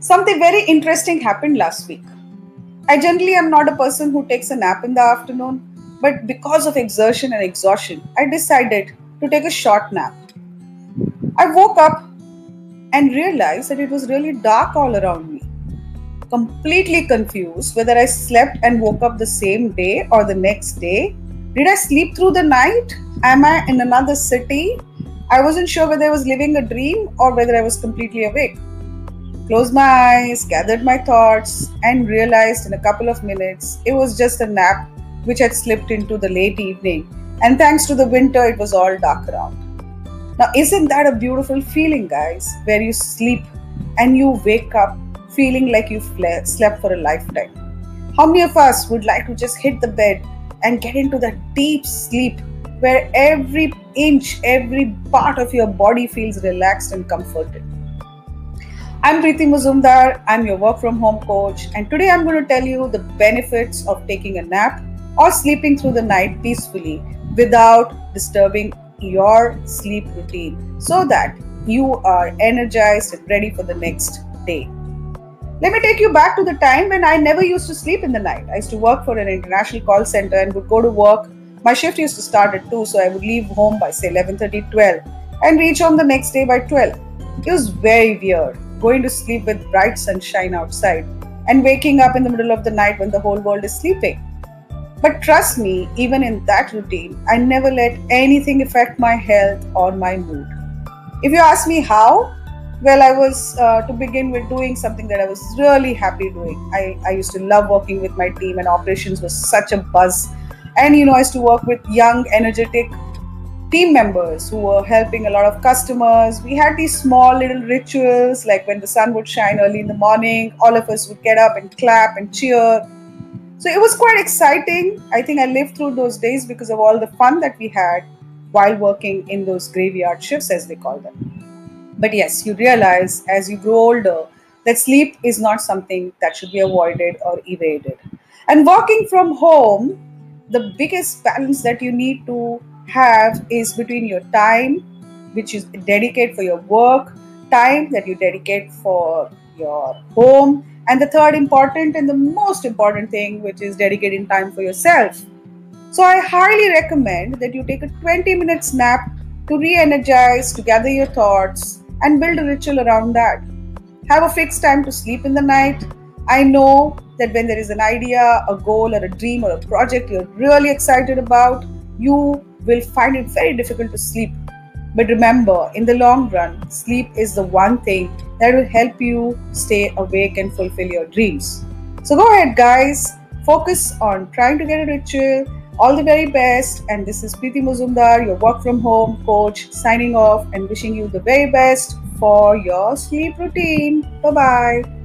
Something very interesting happened last week. I generally am not a person who takes a nap in the afternoon, but because of exertion and exhaustion, I decided to take a short nap. I woke up and realized that it was really dark all around me. Completely confused whether I slept and woke up the same day or the next day. Did I sleep through the night? Am I in another city? I wasn't sure whether I was living a dream or whether I was completely awake. Closed my eyes, gathered my thoughts, and realized in a couple of minutes it was just a nap which had slipped into the late evening. And thanks to the winter, it was all dark around. Now, isn't that a beautiful feeling, guys? Where you sleep and you wake up feeling like you've slept for a lifetime. How many of us would like to just hit the bed and get into that deep sleep where every inch, every part of your body feels relaxed and comforted? I'm Preeti Muzumdar. I'm your work from home coach, and today I'm going to tell you the benefits of taking a nap or sleeping through the night peacefully without disturbing your sleep routine so that you are energized and ready for the next day. Let me take you back to the time when I never used to sleep in the night. I used to work for an international call center and would go to work. My shift used to start at 2, so I would leave home by say 11:30, 12 and reach home the next day by 12. It was very weird going to sleep with bright sunshine outside, and waking up in the middle of the night when the whole world is sleeping. But trust me, even in that routine, I never let anything affect my health or my mood. If you ask me how, well, I was uh, to begin with doing something that I was really happy doing. I, I used to love working with my team, and operations was such a buzz. And you know, I used to work with young, energetic team members who were helping a lot of customers. We had these small little rituals like when the sun would shine early in the morning, all of us would get up and clap and cheer. So it was quite exciting. I think I lived through those days because of all the fun that we had while working in those graveyard shifts, as they call them. But yes, you realize as you grow older that sleep is not something that should be avoided or evaded. And working from home, the biggest balance that you need to have is between your time, which is dedicate for your work, time that you dedicate for your home, and the third important and the most important thing, which is dedicating time for yourself. So I highly recommend that you take a 20 minute nap to re energize, to gather your thoughts, and build a ritual around that. Have a fixed time to sleep in the night. I know that when there is an idea, a goal, or a dream, or a project you're really excited about, you will find it very difficult to sleep. But remember, in the long run, sleep is the one thing that will help you stay awake and fulfill your dreams. So go ahead, guys, focus on trying to get a ritual. All the very best. And this is Preeti Muzumdar, your work from home coach, signing off and wishing you the very best for your sleep routine. Bye bye.